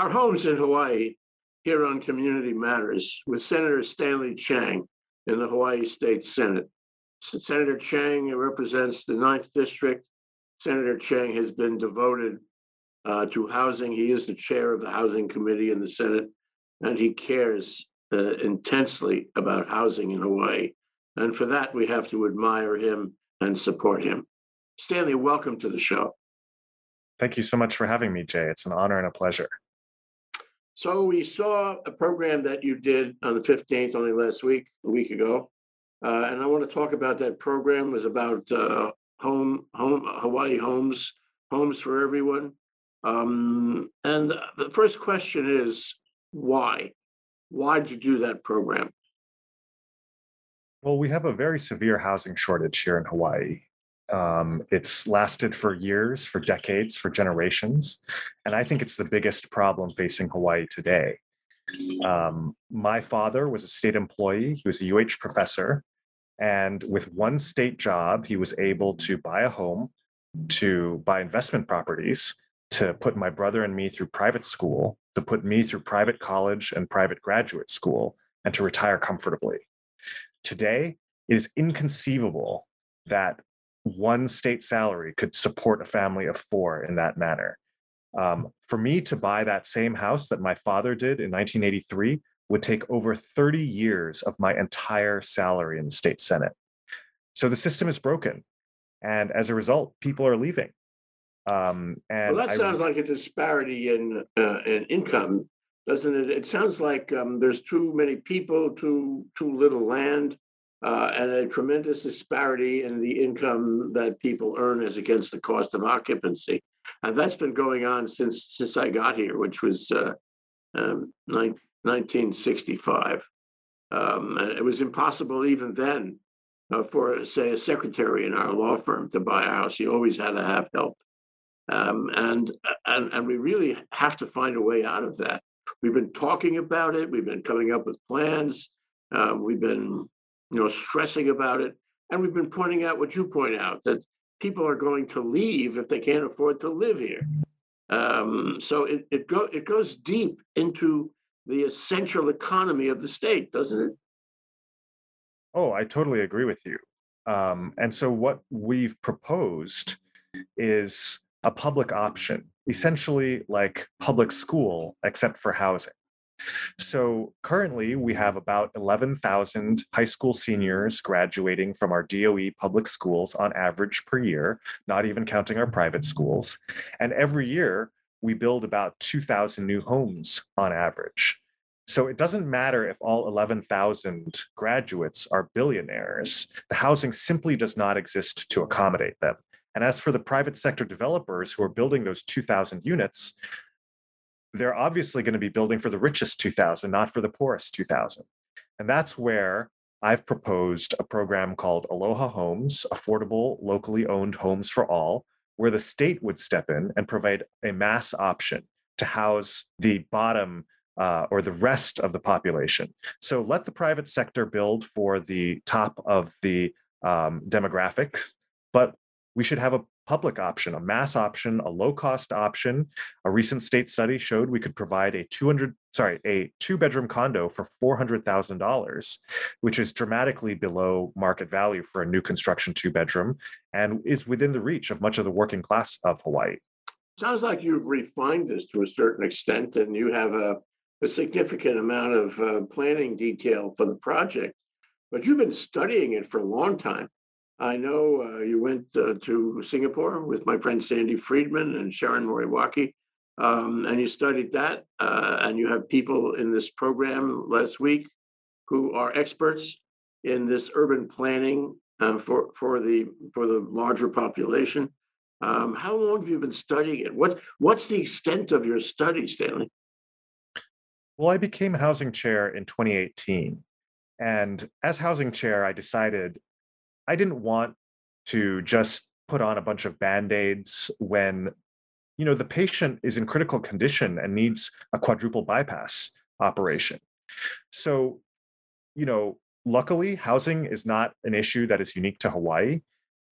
Our homes in Hawaii here on Community Matters with Senator Stanley Chang in the Hawaii State Senate. Senator Chang represents the Ninth District. Senator Chang has been devoted uh, to housing. He is the chair of the Housing Committee in the Senate, and he cares uh, intensely about housing in Hawaii. And for that, we have to admire him and support him. Stanley, welcome to the show. Thank you so much for having me, Jay. It's an honor and a pleasure. So we saw a program that you did on the 15th, only last week, a week ago. Uh, and I want to talk about that program. It was about uh, home, home, Hawaii homes, homes for everyone. Um, and the first question is why? Why did you do that program? Well, we have a very severe housing shortage here in Hawaii. Um, it's lasted for years, for decades, for generations. And I think it's the biggest problem facing Hawaii today. Um, my father was a state employee, he was a UH professor. And with one state job, he was able to buy a home, to buy investment properties, to put my brother and me through private school, to put me through private college and private graduate school, and to retire comfortably. Today, it is inconceivable that one state salary could support a family of four in that manner. Um, for me to buy that same house that my father did in 1983 would take over 30 years of my entire salary in the state senate. So the system is broken. And as a result, people are leaving. Um, and well, that sounds I, like a disparity in uh, in income, doesn't it? It sounds like um, there's too many people, too too little land, uh, and a tremendous disparity in the income that people earn as against the cost of occupancy. And that's been going on since since I got here, which was uh, um, 1965. Um, it was impossible even then uh, for, say, a secretary in our law firm to buy a house. You always had to have help. Um, and, and, and we really have to find a way out of that. We've been talking about it. We've been coming up with plans. Uh, we've been you know, stressing about it. And we've been pointing out what you point out that people are going to leave if they can't afford to live here. Um, so it it go it goes deep into the essential economy of the state, doesn't it? Oh, I totally agree with you. Um, and so what we've proposed is a public option, essentially like public school, except for housing. So currently, we have about 11,000 high school seniors graduating from our DOE public schools on average per year, not even counting our private schools. And every year, we build about 2,000 new homes on average. So it doesn't matter if all 11,000 graduates are billionaires, the housing simply does not exist to accommodate them. And as for the private sector developers who are building those 2,000 units, they're obviously going to be building for the richest 2000 not for the poorest 2000 and that's where i've proposed a program called aloha homes affordable locally owned homes for all where the state would step in and provide a mass option to house the bottom uh, or the rest of the population. So let the private sector build for the top of the um, demographic, but we should have a public option, a mass option, a low cost option. A recent state study showed we could provide a 200, sorry, a two bedroom condo for $400,000, which is dramatically below market value for a new construction two bedroom and is within the reach of much of the working class of Hawaii. Sounds like you've refined this to a certain extent and you have a, a significant amount of uh, planning detail for the project, but you've been studying it for a long time. I know uh, you went uh, to Singapore with my friend Sandy Friedman and Sharon Moriwaki, um, and you studied that. Uh, and you have people in this program last week who are experts in this urban planning uh, for for the for the larger population. Um, how long have you been studying it? What what's the extent of your study, Stanley? Well, I became housing chair in 2018. And as housing chair, I decided I didn't want to just put on a bunch of band-aids when you know the patient is in critical condition and needs a quadruple bypass operation. So, you know, luckily housing is not an issue that is unique to Hawaii.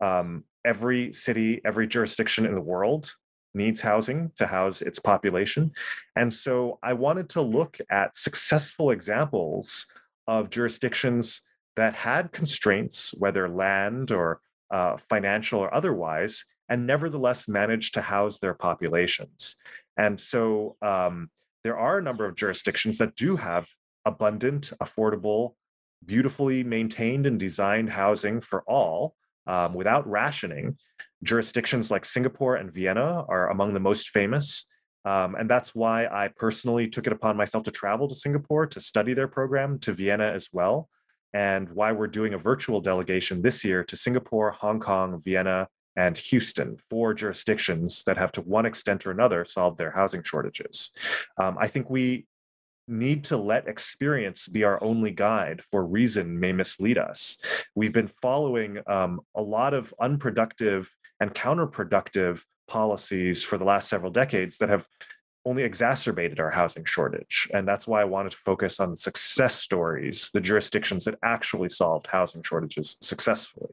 Um, every city, every jurisdiction in the world needs housing to house its population. And so I wanted to look at successful examples of jurisdictions that had constraints, whether land or uh, financial or otherwise, and nevertheless managed to house their populations. And so um, there are a number of jurisdictions that do have abundant, affordable, beautifully maintained and designed housing for all um, without rationing. Jurisdictions like Singapore and Vienna are among the most famous. Um, and that's why I personally took it upon myself to travel to Singapore to study their program, to Vienna as well, and why we're doing a virtual delegation this year to Singapore, Hong Kong, Vienna, and Houston, four jurisdictions that have to one extent or another solved their housing shortages. Um, I think we need to let experience be our only guide for reason may mislead us. We've been following um, a lot of unproductive and counterproductive policies for the last several decades that have only exacerbated our housing shortage. And that's why I wanted to focus on the success stories, the jurisdictions that actually solved housing shortages successfully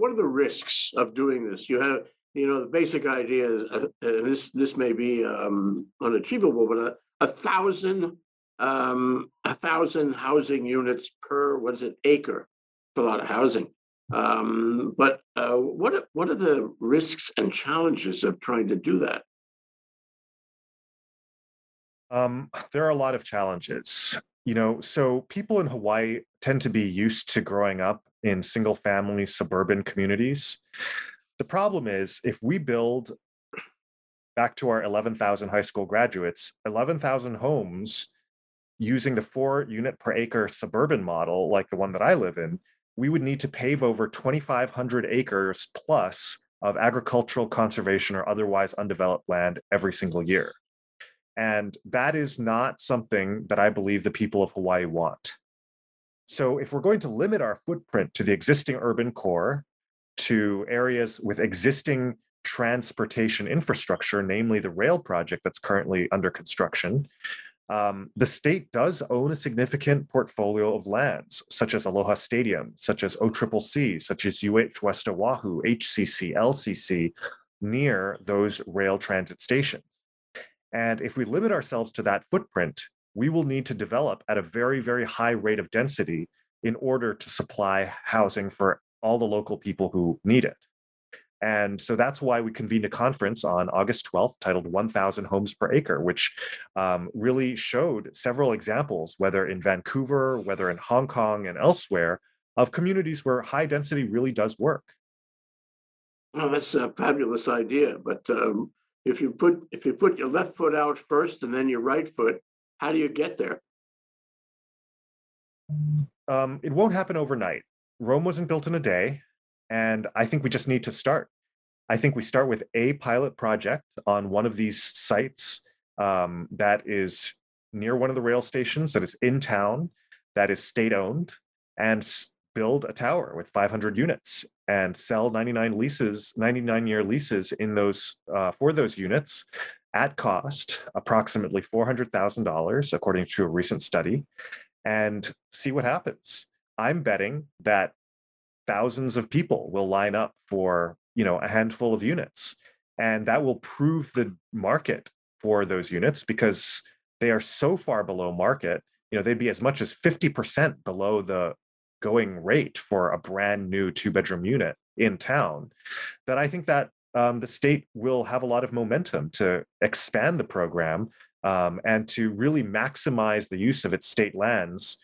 what are the risks of doing this? You have, you know, the basic idea is, uh, this, this may be um, unachievable, but a, a thousand, um, a thousand housing units per, what is it, acre? It's a lot of housing. Um, but uh, what, what are the risks and challenges of trying to do that? Um, there are a lot of challenges. You know, so people in Hawaii tend to be used to growing up in single family suburban communities. The problem is if we build back to our 11,000 high school graduates, 11,000 homes using the four unit per acre suburban model, like the one that I live in, we would need to pave over 2,500 acres plus of agricultural conservation or otherwise undeveloped land every single year. And that is not something that I believe the people of Hawaii want. So if we're going to limit our footprint to the existing urban core, to areas with existing transportation infrastructure, namely the rail project that's currently under construction, um, the state does own a significant portfolio of lands, such as Aloha Stadium, such as OCCC, such as UH West Oahu, HCC, LCC, near those rail transit stations. And if we limit ourselves to that footprint, we will need to develop at a very, very high rate of density in order to supply housing for all the local people who need it. And so that's why we convened a conference on August 12th titled 1000 Homes Per Acre, which um, really showed several examples, whether in Vancouver, whether in Hong Kong and elsewhere, of communities where high density really does work. Oh, that's a fabulous idea, but um, if you put, if you put your left foot out first and then your right foot, how do you get there? Um, it won't happen overnight. Rome wasn't built in a day, and I think we just need to start. I think we start with a pilot project on one of these sites um, that is near one of the rail stations, that is in town, that is state owned, and build a tower with 500 units and sell 99 leases, 99 year leases in those uh, for those units at cost, approximately $400,000, according to a recent study, and see what happens. I'm betting that thousands of people will line up for you know a handful of units and that will prove the market for those units because they are so far below market you know they'd be as much as 50% below the going rate for a brand new two bedroom unit in town that i think that um, the state will have a lot of momentum to expand the program um, and to really maximize the use of its state lands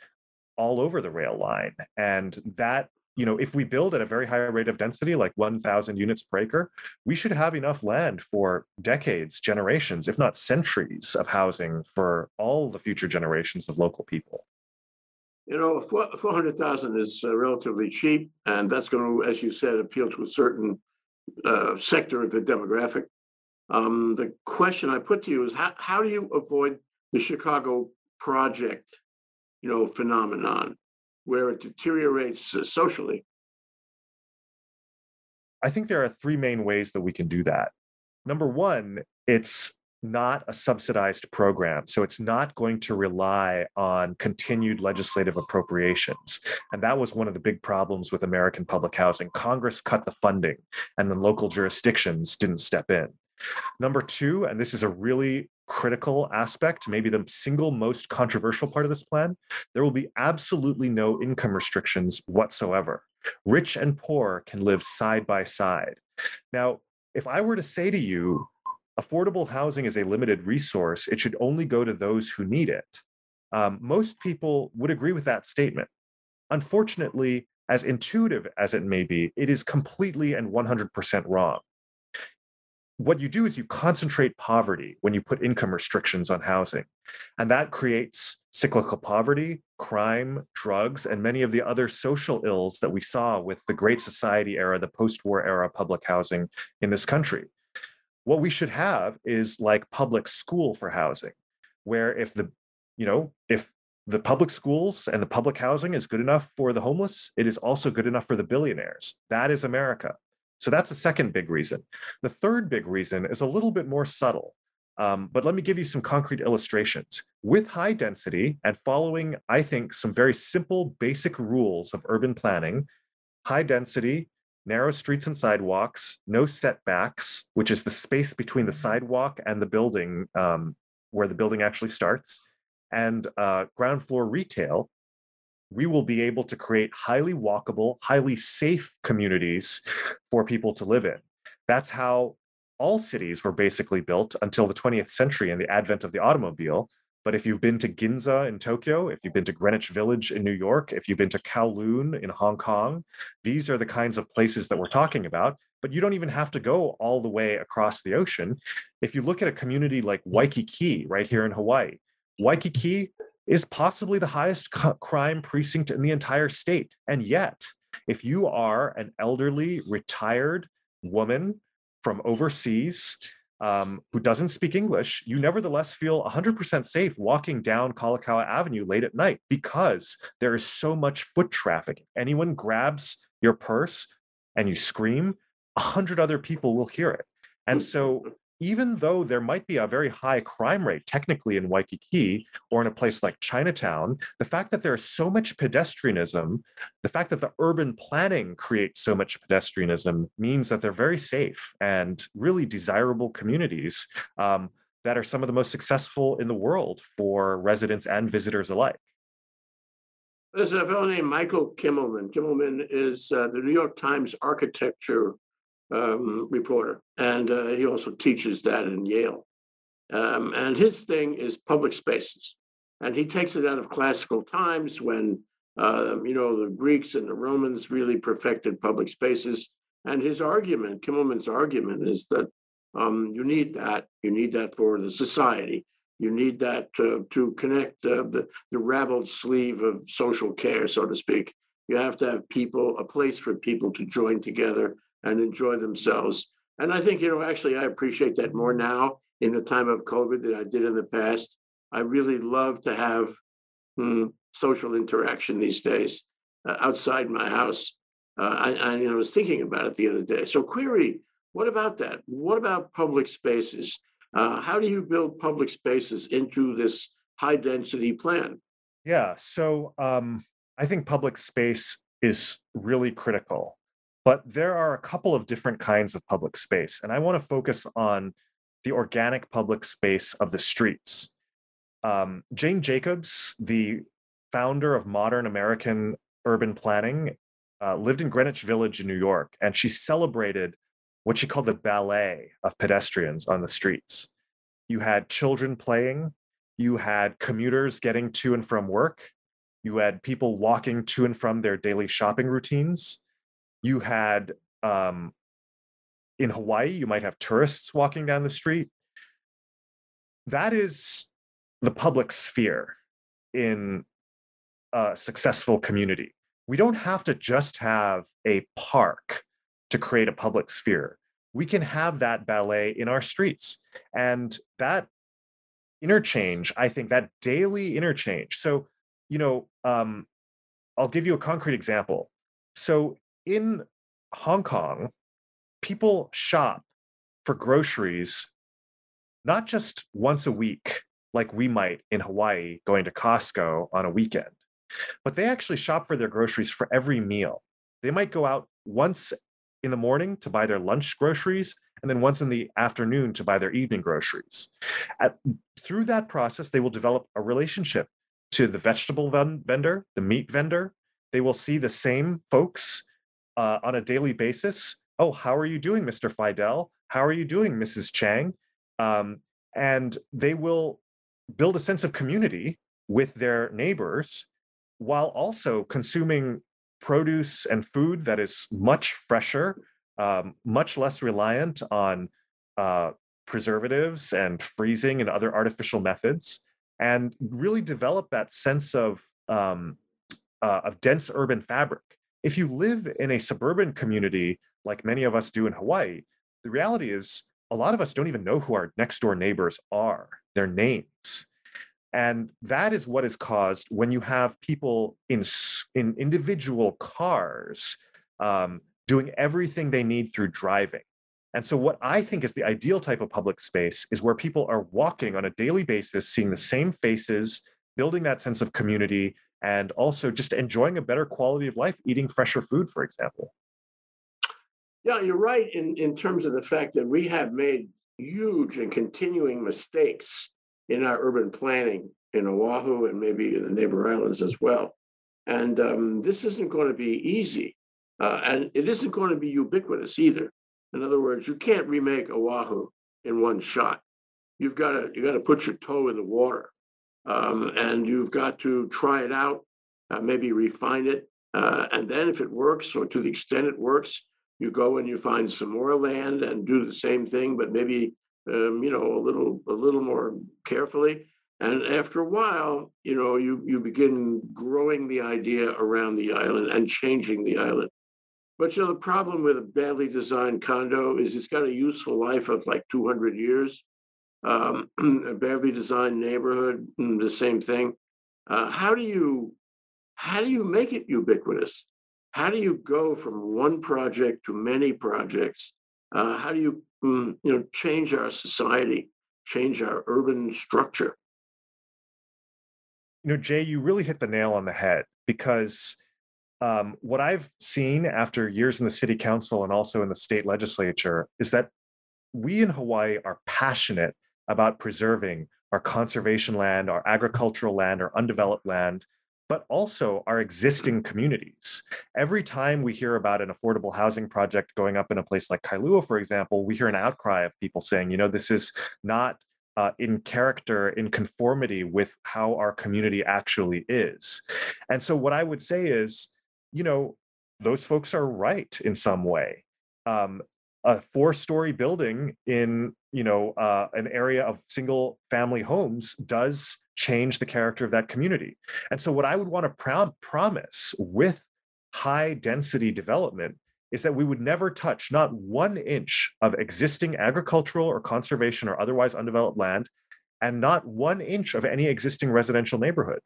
all over the rail line. And that, you know, if we build at a very high rate of density, like 1,000 units per acre, we should have enough land for decades, generations, if not centuries of housing for all the future generations of local people. You know, four, 400,000 is uh, relatively cheap, and that's going to, as you said, appeal to a certain uh, sector of the demographic. Um, the question I put to you is how, how do you avoid the Chicago project, you know, phenomenon where it deteriorates uh, socially? I think there are three main ways that we can do that. Number one, it's not a subsidized program. So it's not going to rely on continued legislative appropriations. And that was one of the big problems with American public housing. Congress cut the funding and then local jurisdictions didn't step in. Number two, and this is a really critical aspect, maybe the single most controversial part of this plan, there will be absolutely no income restrictions whatsoever. Rich and poor can live side by side. Now, if I were to say to you, affordable housing is a limited resource, it should only go to those who need it, um, most people would agree with that statement. Unfortunately, as intuitive as it may be, it is completely and 100% wrong what you do is you concentrate poverty when you put income restrictions on housing. And that creates cyclical poverty, crime, drugs, and many of the other social ills that we saw with the Great Society era, the post war era public housing in this country. What we should have is like public school for housing, where if the, you know, if the public schools and the public housing is good enough for the homeless, it is also good enough for the billionaires. That is America. So that's the second big reason. The third big reason is a little bit more subtle, um, but let me give you some concrete illustrations. With high density and following, I think, some very simple basic rules of urban planning, high density, narrow streets and sidewalks, no setbacks, which is the space between the sidewalk and the building um, where the building actually starts, and uh, ground floor retail, we will be able to create highly walkable, highly safe communities for people to live in. That's how all cities were basically built until the 20th century and the advent of the automobile. But if you've been to Ginza in Tokyo, if you've been to Greenwich Village in New York, if you've been to Kowloon in Hong Kong, these are the kinds of places that we're talking about. But you don't even have to go all the way across the ocean. If you look at a community like Waikiki right here in Hawaii, Waikiki is possibly the highest crime precinct in the entire state. And yet, if you are an elderly, retired woman from overseas um, who doesn't speak English, you nevertheless feel 100% safe walking down Kalakaua Avenue late at night because there is so much foot traffic. Anyone grabs your purse and you scream, a hundred other people will hear it. And so even though there might be a very high crime rate technically in Waikiki or in a place like Chinatown, the fact that there's so much pedestrianism, the fact that the urban planning creates so much pedestrianism means that they're very safe and really desirable communities um, that are some of the most successful in the world for residents and visitors alike. There's a fellow named Michael Kimmelman. Kimmelman is uh, the New York Times architecture um, reporter, and uh, he also teaches that in Yale. Um, and his thing is public spaces, and he takes it out of classical times when uh, you know the Greeks and the Romans really perfected public spaces. And his argument, Kimmelman's argument, is that um, you need that. You need that for the society. You need that to, to connect uh, the, the raveled sleeve of social care, so to speak. You have to have people, a place for people to join together and enjoy themselves. And I think, you know, actually, I appreciate that more now in the time of COVID than I did in the past. I really love to have hmm, social interaction these days uh, outside my house. Uh, I, I, you know, was thinking about it the other day. So, query, what about that? What about public spaces? Uh, how do you build public spaces into this high density plan? Yeah, so um, I think public space is really critical. But there are a couple of different kinds of public space, and I want to focus on the organic public space of the streets. Um, Jane Jacobs, the founder of modern American urban planning, uh, lived in Greenwich Village in New York, and she celebrated what she called the ballet of pedestrians on the streets. You had children playing, you had commuters getting to and from work, you had people walking to and from their daily shopping routines, you had um, in Hawaii, you might have tourists walking down the street. That is the public sphere in a successful community. We don't have to just have a park to create a public sphere. We can have that ballet in our streets. And that interchange, I think that daily interchange. So, you know, um, I'll give you a concrete example. So in Hong Kong, people shop for groceries not just once a week, like we might in Hawaii going to Costco on a weekend, but they actually shop for their groceries for every meal. They might go out once in the morning to buy their lunch groceries and then once in the afternoon to buy their evening groceries. At, through that process, they will develop a relationship to the vegetable ven- vendor, the meat vendor. They will see the same folks uh, on a daily basis. Oh, how are you doing, Mr. Fidel? How are you doing, Mrs. Chang? Um, and they will build a sense of community with their neighbors while also consuming produce and food that is much fresher, um, much less reliant on uh, preservatives and freezing and other artificial methods, and really develop that sense of um, uh, of dense urban fabric. If you live in a suburban community like many of us do in Hawaii, the reality is a lot of us don't even know who our next door neighbors are, their names. And that is what is caused when you have people in, in individual cars um, doing everything they need through driving. And so, what I think is the ideal type of public space is where people are walking on a daily basis, seeing the same faces, building that sense of community, and also just enjoying a better quality of life, eating fresher food, for example. Yeah, you're right in, in terms of the fact that we have made huge and continuing mistakes in our urban planning in Oahu and maybe in the neighbor islands as well. And um, this isn't going to be easy. Uh, and it isn't going to be ubiquitous either. In other words, you can't remake Oahu in one shot. You've got to you got to put your toe in the water, um, and you've got to try it out, uh, maybe refine it, uh, and then if it works, or to the extent it works, you go and you find some more land and do the same thing, but maybe um, you know a little a little more carefully. And after a while, you know, you you begin growing the idea around the island and changing the island. But you know, the problem with a badly designed condo is it's got a useful life of like 200 years. Um, a badly designed neighborhood, mm, the same thing. Uh, how do you how do you make it ubiquitous? how do you go from one project to many projects? Uh, how do you, um, you know, change our society, change our urban structure? You know, Jay, you really hit the nail on the head because um, what I've seen after years in the city council and also in the state legislature is that we in Hawaii are passionate about preserving our conservation land, our agricultural land, our undeveloped land, but also our existing communities. Every time we hear about an affordable housing project going up in a place like Kailua, for example, we hear an outcry of people saying, you know, this is not uh, in character, in conformity with how our community actually is. And so, what I would say is, you know, those folks are right in some way. Um, a four-story building in, you know, uh, an area of single-family homes does change the character of that community. And so, what I would want to prom- promise with high density development is that we would never touch not one inch of existing agricultural or conservation or otherwise undeveloped land, and not one inch of any existing residential neighborhood.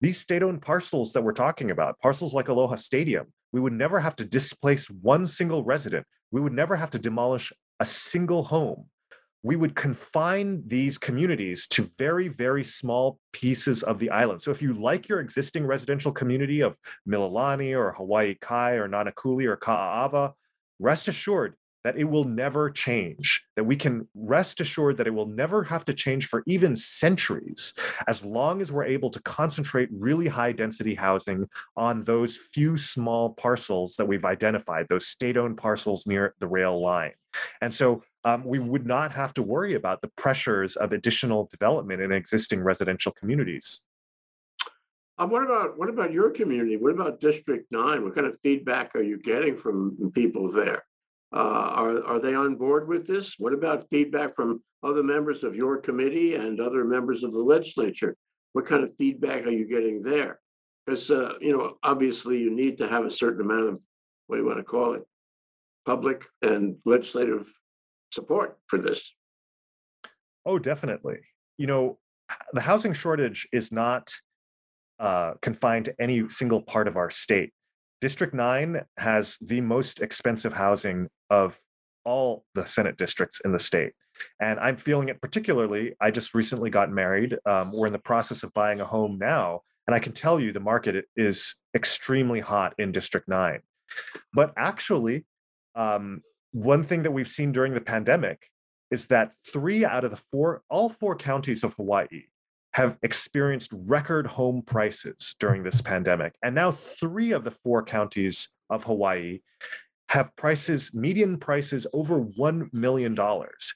These state owned parcels that we're talking about, parcels like Aloha Stadium, we would never have to displace one single resident. We would never have to demolish a single home we would confine these communities to very, very small pieces of the island. So if you like your existing residential community of Mililani or Hawaii Kai or Nanakuli or Ka'aava, rest assured that it will never change, that we can rest assured that it will never have to change for even centuries, as long as we're able to concentrate really high density housing on those few small parcels that we've identified, those state owned parcels near the rail line. And so um, we would not have to worry about the pressures of additional development in existing residential communities. Um, what about what about your community? What about District Nine? What kind of feedback are you getting from people there? Uh, are are they on board with this? What about feedback from other members of your committee and other members of the legislature? What kind of feedback are you getting there? Because uh, you know, obviously, you need to have a certain amount of what do you want to call it, public and legislative support for this. Oh, definitely. You know, the housing shortage is not uh, confined to any single part of our state. District 9 has the most expensive housing of all the Senate districts in the state. And I'm feeling it particularly. I just recently got married. Um, we're in the process of buying a home now. And I can tell you the market is extremely hot in District 9. But actually, um, one thing that we've seen during the pandemic is that three out of the four, all four counties of Hawaii have experienced record home prices during this pandemic. And now three of the four counties of Hawaii have prices, median prices over $1 million.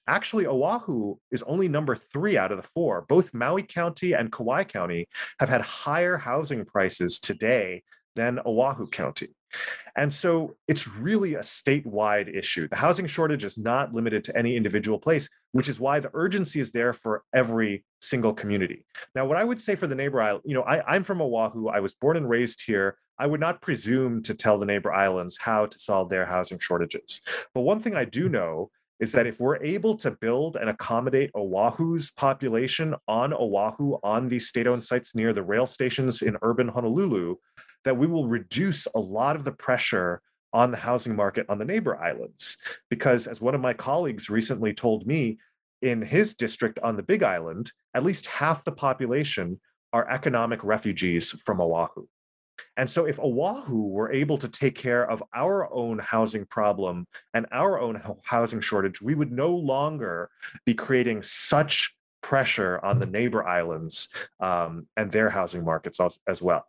Actually, Oahu is only number three out of the four. Both Maui County and Kauai County have had higher housing prices today than Oahu County. And so it's really a statewide issue. The housing shortage is not limited to any individual place, which is why the urgency is there for every single community. Now, what I would say for the neighbor island, you know, I, am from Oahu. I was born and raised here. I would not presume to tell the neighbor islands how to solve their housing shortages. But one thing I do mm. know is that if we're able to build and accommodate Oahu's population on Oahu on these state owned sites near the rail stations in urban Honolulu, that we will reduce a lot of the pressure on the housing market on the neighbor islands. Because as one of my colleagues recently told me, in his district on the Big Island, at least half the population are economic refugees from Oahu. And so, if Oahu were able to take care of our own housing problem and our own housing shortage, we would no longer be creating such pressure on the neighbor islands um, and their housing markets as, as well.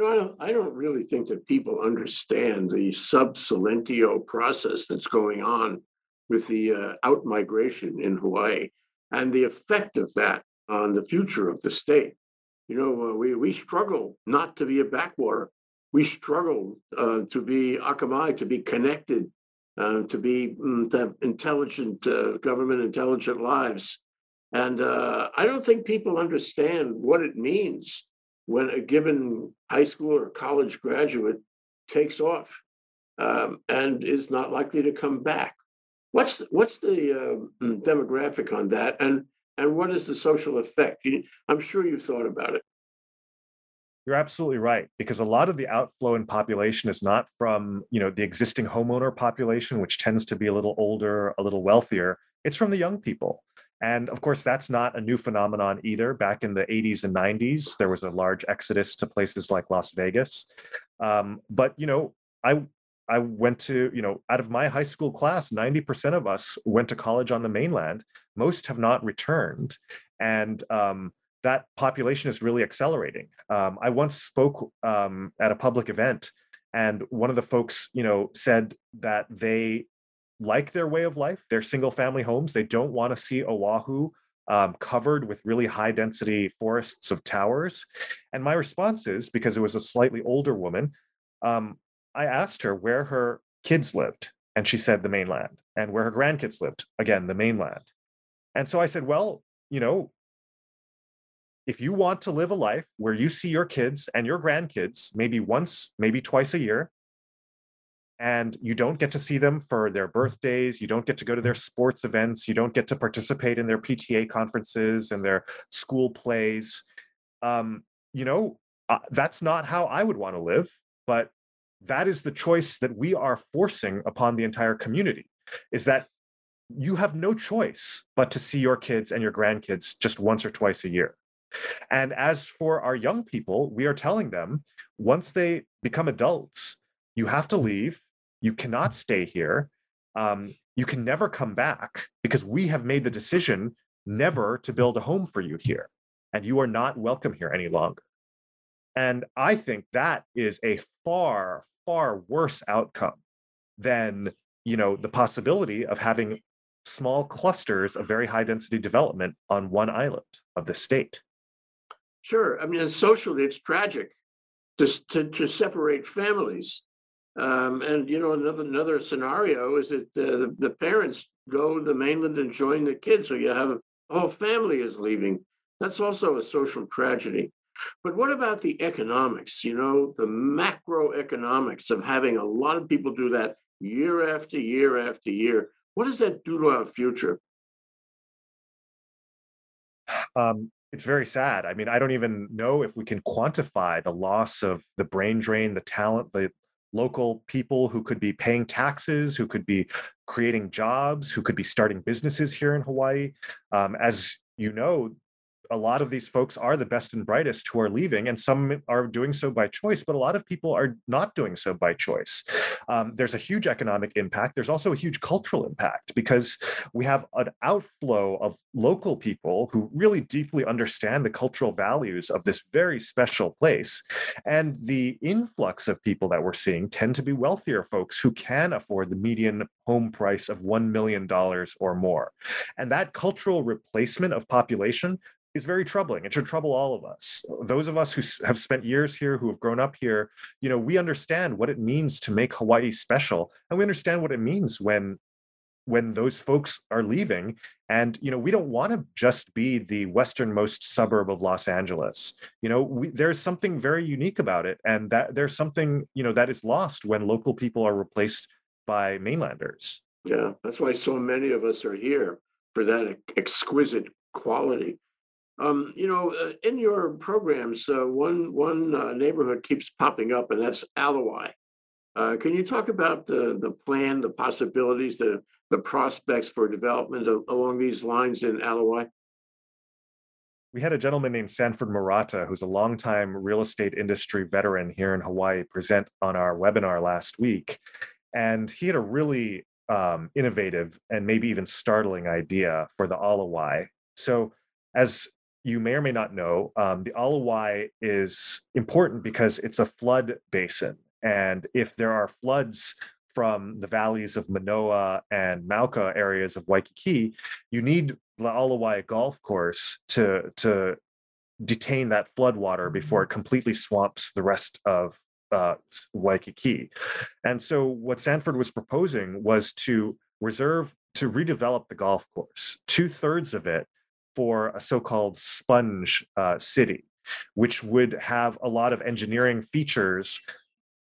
No, I don't, really think that people understand the sub silentio process that's going on with the uh, out migration in Hawaii and the effect of that on the future of the state. You know, uh, we, we struggle not to be a backwater. We struggle uh, to be akamai, to be connected, uh, to be mm, to have intelligent uh, government, intelligent lives. And uh, I don't think people understand what it means when a given high school or college graduate takes off um, and is not likely to come back. What's what's the uh, demographic on that, and and what is the social effect? I'm sure you've thought about it. You're absolutely right because a lot of the outflow in population is not from you know the existing homeowner population, which tends to be a little older, a little wealthier. It's from the young people. And of course, that's not a new phenomenon either. Back in the 80s and 90s, there was a large exodus to places like Las Vegas. Um, but you know, I I went to, you know, out of my high school class, 90% of us went to college on the mainland. Most have not returned. And um, that population is really accelerating. Um, I once spoke um, at a public event, and one of the folks, you know, said that they like their way of life, their single family homes. They don't want to see Oahu um, covered with really high density forests of towers. And my response is because it was a slightly older woman, um, I asked her where her kids lived. And she said the mainland, and where her grandkids lived, again, the mainland. And so I said, well, you know, if you want to live a life where you see your kids and your grandkids maybe once, maybe twice a year, and you don't get to see them for their birthdays you don't get to go to their sports events you don't get to participate in their pta conferences and their school plays. Um, you know uh, that's not how i would want to live but that is the choice that we are forcing upon the entire community is that you have no choice but to see your kids and your grandkids just once or twice a year. And as for our young people we are telling them once they become adults you have to leave you cannot stay here. Um, you can never come back because we have made the decision never to build a home for you here, and you are not welcome here any longer. And I think that is a far, far worse outcome than you know the possibility of having small clusters of very high density development on one island of the state. Sure. I mean, socially, it's tragic to, to, to separate families. Um, and you know, another another scenario is that the, the parents go to the mainland and join the kids, so you have a whole family is leaving. That's also a social tragedy. But what about the economics? You know, the macroeconomics of having a lot of people do that year after year after year. What does that do to our future? Um, it's very sad. I mean, I don't even know if we can quantify the loss of the brain drain, the talent, the local people who could be paying taxes, who could be creating jobs, who could be starting businesses here in Hawaii. Um, as you know, a lot of these folks are the best and brightest who are leaving, and some are doing so by choice, but a lot of people are not doing so by choice. Um, there's a huge economic impact. There's also a huge cultural impact because we have an outflow of local people who really deeply understand the cultural values of this very special place. And the influx of people that we're seeing tend to be wealthier folks who can afford the median home price of $1 million or more. And that cultural replacement of population is very troubling. It should trouble all of us. Those of us who have spent years here, who have grown up here, you know, we understand what it means to make Hawaii special, and we understand what it means when when those folks are leaving and you know we don't want to just be the westernmost suburb of los angeles you know we, there's something very unique about it and that there's something you know that is lost when local people are replaced by mainlanders Yeah, that's why so many of us are here for that exquisite quality. Um, you know, uh, in your programs, uh, one one uh, neighborhood keeps popping up, and that's Ala Wai. Uh, can you talk about the the plan, the possibilities, the the prospects for development a- along these lines in Ala Wai? we had a gentleman named Sanford Murata, who's a longtime real estate industry veteran here in Hawaii, present on our webinar last week. And he had a really um, innovative and maybe even startling idea for the Ala Wai. So, as you may or may not know, um, the Ala Wai is important because it's a flood basin. And if there are floods from the valleys of Manoa and Mauka areas of Waikiki, you need the Ala Wai golf course to, to detain that flood water before it completely swamps the rest of uh, Waikiki. And so, what Sanford was proposing was to reserve, to redevelop the golf course, two thirds of it for a so called sponge uh, city, which would have a lot of engineering features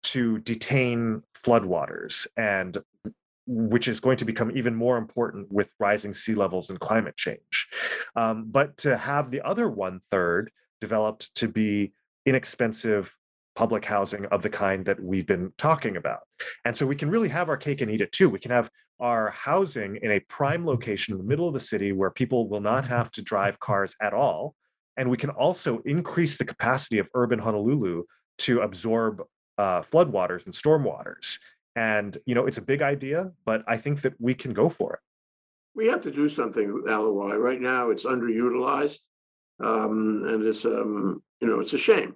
to detain floodwaters and which is going to become even more important with rising sea levels and climate change. Um, but to have the other one third developed to be inexpensive public housing of the kind that we've been talking about. And so we can really have our cake and eat it too. We can have our housing in a prime location in the middle of the city where people will not have to drive cars at all. And we can also increase the capacity of urban Honolulu to absorb uh, floodwaters and stormwaters. And you know, it's a big idea, but I think that we can go for it. We have to do something with Ala Wai. Right now, it's underutilized, um, and it's um, you know it's a shame.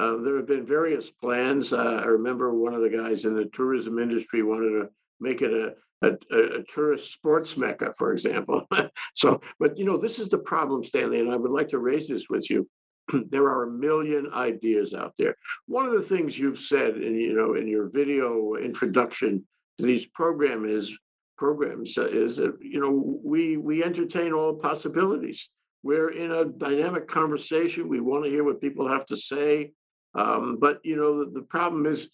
Uh, there have been various plans. Uh, I remember one of the guys in the tourism industry wanted to make it a a, a, tourist sports mecca, for example. so, but you know, this is the problem, Stanley, and I would like to raise this with you. there are a million ideas out there. One of the things you've said in you know in your video introduction to these program is programs uh, is that you know we we entertain all possibilities. We're in a dynamic conversation. We want to hear what people have to say, um, but you know the, the problem is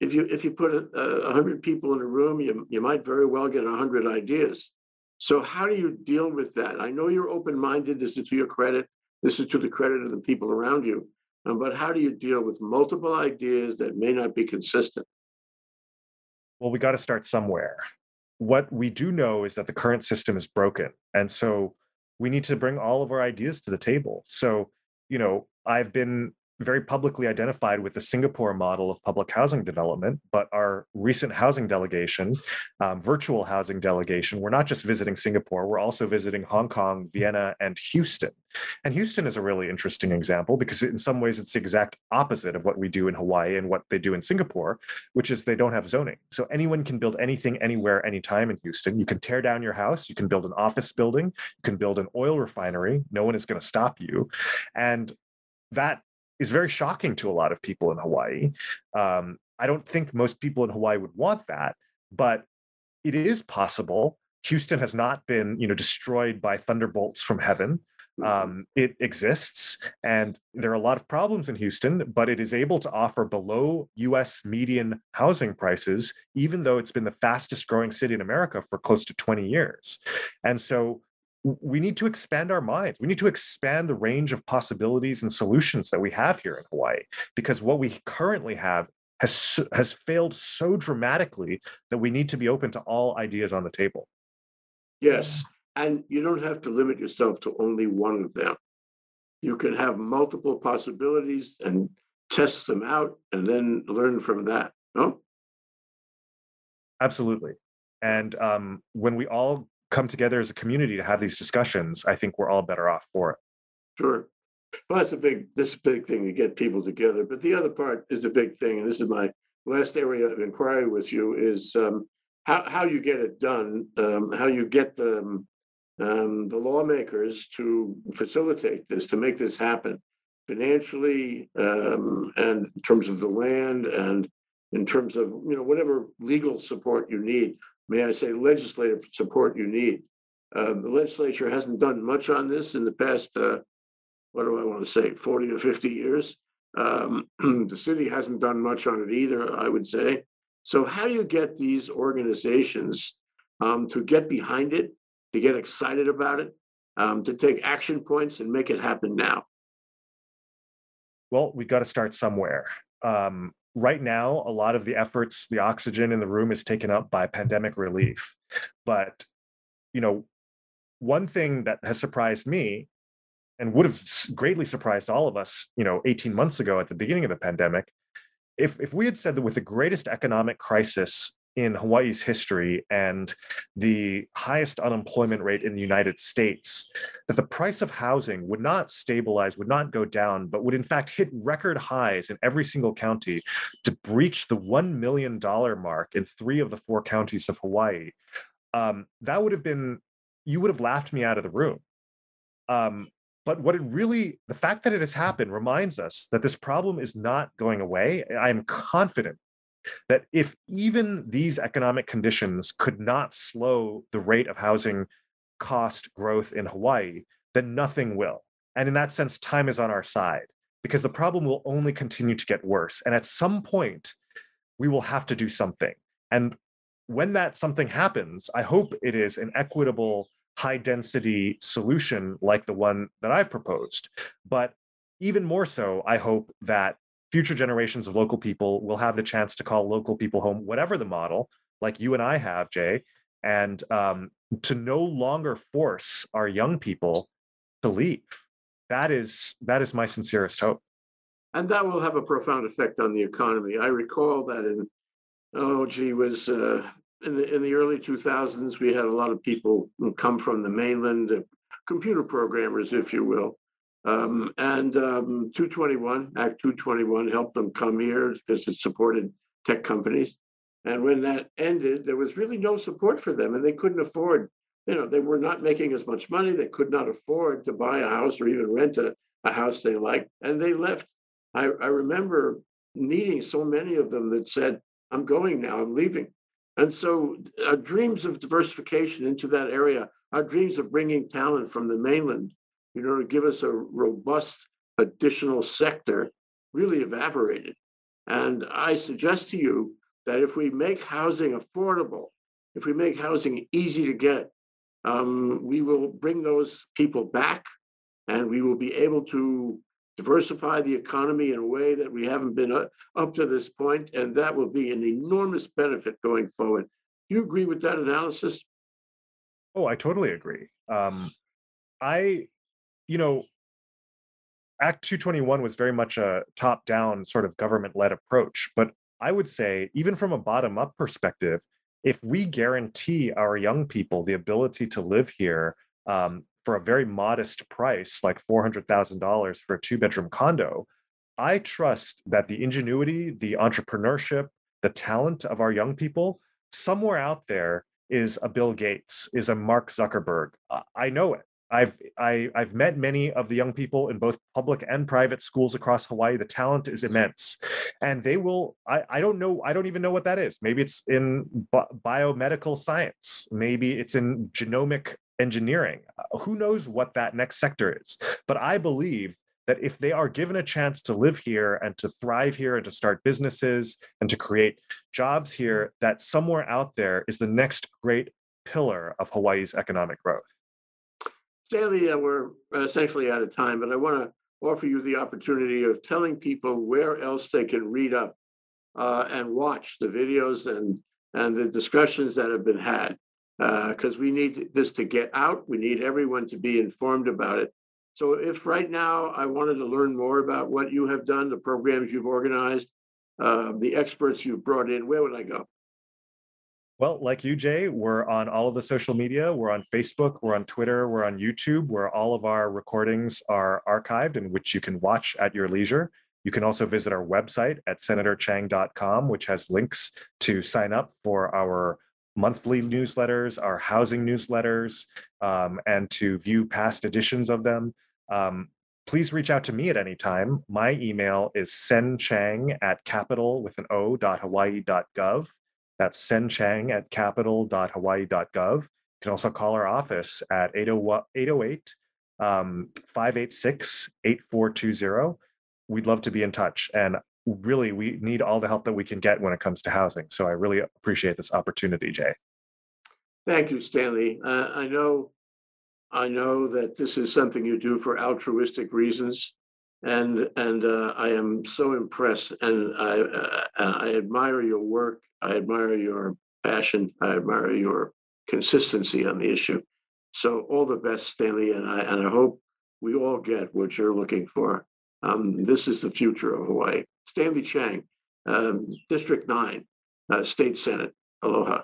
if you if you put a, a hundred people in a room, you you might very well get a hundred ideas. So how do you deal with that? I know you're open minded. This is to your credit. This is to the credit of the people around you. Um, but how do you deal with multiple ideas that may not be consistent? Well, we got to start somewhere. What we do know is that the current system is broken. And so we need to bring all of our ideas to the table. So, you know, I've been very publicly identified with the Singapore model of public housing development, but our recent housing delegation, um, virtual housing delegation, we're not just visiting Singapore, we're also visiting Hong Kong, Vienna, and Houston. And Houston is a really interesting example because in some ways it's the exact opposite of what we do in Hawaii and what they do in Singapore, which is they don't have zoning. So anyone can build anything, anywhere, anytime in Houston. You can tear down your house, you can build an office building, you can build an oil refinery. No one is going to stop you. And that is very shocking to a lot of people in Hawaii. Um, I don't think most people in Hawaii would want that, but it is possible. Houston has not been, you know, destroyed by thunderbolts from heaven. Um, it exists, and there are a lot of problems in Houston, but it is able to offer below U.S. median housing prices, even though it's been the fastest growing city in America for close to 20 years. And so we need to expand our minds. We need to expand the range of possibilities and solutions that we have here in Hawaii, because what we currently have has has failed so dramatically that we need to be open to all ideas on the table. Yes, and you don't have to limit yourself to only one of them. you can have multiple possibilities and test them out and then learn from that. No? Absolutely. And um, when we all come together as a community to have these discussions, I think we're all better off for it. Sure. Well, that's a big, this is a big thing to get people together. But the other part is the big thing, and this is my last area of inquiry with you, is um, how, how you get it done, um, how you get the, um, um, the lawmakers to facilitate this, to make this happen financially, um, and in terms of the land and in terms of, you know, whatever legal support you need. May I say legislative support you need. Uh, the legislature hasn't done much on this in the past, uh, what do I want to say, 40 or 50 years. Um, the city hasn't done much on it either, I would say. So, how do you get these organizations um, to get behind it, to get excited about it, um, to take action points and make it happen now? Well, we've got to start somewhere. Um, right now, a lot of the efforts, the oxygen in the room is taken up by pandemic relief. But, you know, one thing that has surprised me and would have greatly surprised all of us, you know, 18 months ago at the beginning of the pandemic, if if we had said that with the greatest economic crisis in Hawaii's history and the highest unemployment rate in the United States, that the price of housing would not stabilize, would not go down, but would in fact hit record highs in every single county to breach the $1 million mark in three of the four counties of Hawaii. Um, that would have been, you would have laughed me out of the room. Um, but what it really, the fact that it has happened reminds us that this problem is not going away. I am confident that if even these economic conditions could not slow the rate of housing cost growth in Hawaii, then nothing will. And in that sense, time is on our side because the problem will only continue to get worse. And at some point, we will have to do something. And when that something happens, I hope it is an equitable high density solution like the one that I've proposed. But even more so, I hope that future generations of local people will have the chance to call local people home, whatever the model, like you and I have, Jay, and um, to no longer force our young people to leave. That is that is my sincerest hope. And that will have a profound effect on the economy. I recall that in oh gee was uh, in the in the early 2000s, we had a lot of people who come from the mainland, uh, computer programmers, if you will. Um, and um, 221, Act 221 helped them come here because it supported tech companies. And when that ended, there was really no support for them, and they couldn't afford. You know, they were not making as much money. They could not afford to buy a house or even rent a, a house they liked, and they left. I, I remember meeting so many of them that said, "I'm going now. I'm leaving." And so our dreams of diversification into that area, our dreams of bringing talent from the mainland, you know, to give us a robust additional sector really evaporated. And I suggest to you that if we make housing affordable, if we make housing easy to get, um, we will bring those people back and we will be able to diversify the economy in a way that we haven't been up to this point, and that will be an enormous benefit going forward. Do you agree with that analysis? Oh, I totally agree. Um, I, you know, Act 221 was very much a top down sort of government led approach. But I would say, even from a bottom up perspective, if we guarantee our young people the ability to live here um, for a very modest price, like $400,000 for a two bedroom condo, I trust that the ingenuity, the entrepreneurship, the talent of our young people, somewhere out there is a Bill Gates, is a Mark Zuckerberg. I know it. I've I, I've met many of the young people in both public and private schools across Hawaii. The talent is immense, and they will. I, I don't know. I don't even know what that is. Maybe it's in bi- biomedical science. Maybe it's in genomic engineering. Uh, who knows what that next sector is? But I believe that if they are given a chance to live here and to thrive here and to start businesses and to create jobs here, that somewhere out there is the next great pillar of Hawaii's economic growth. Uh, we're essentially out of time, but I want to offer you the opportunity of telling people where else they can read up uh, and watch the videos and and the discussions that have been had because uh, we need this to get out. We need everyone to be informed about it. So if right now I wanted to learn more about what you have done, the programs you've organized, uh, the experts you've brought in, where would I go? Well, like you, Jay, we're on all of the social media. We're on Facebook, we're on Twitter, we're on YouTube, where all of our recordings are archived and which you can watch at your leisure. You can also visit our website at senatorchang.com, which has links to sign up for our monthly newsletters, our housing newsletters, um, and to view past editions of them. Um, please reach out to me at any time. My email is senchang at capitol with an O dot Hawaii dot gov. That's senchang at capitol.hawaii.gov. You can also call our office at 808 um, 586 8420. We'd love to be in touch. And really, we need all the help that we can get when it comes to housing. So I really appreciate this opportunity, Jay. Thank you, Stanley. Uh, I know, I know that this is something you do for altruistic reasons. And, and uh, I am so impressed and I, uh, I admire your work. I admire your passion. I admire your consistency on the issue. So all the best, Stanley, and I, and I hope we all get what you're looking for. Um, this is the future of Hawaii. Stanley Chang, um, District 9, uh, State Senate. Aloha.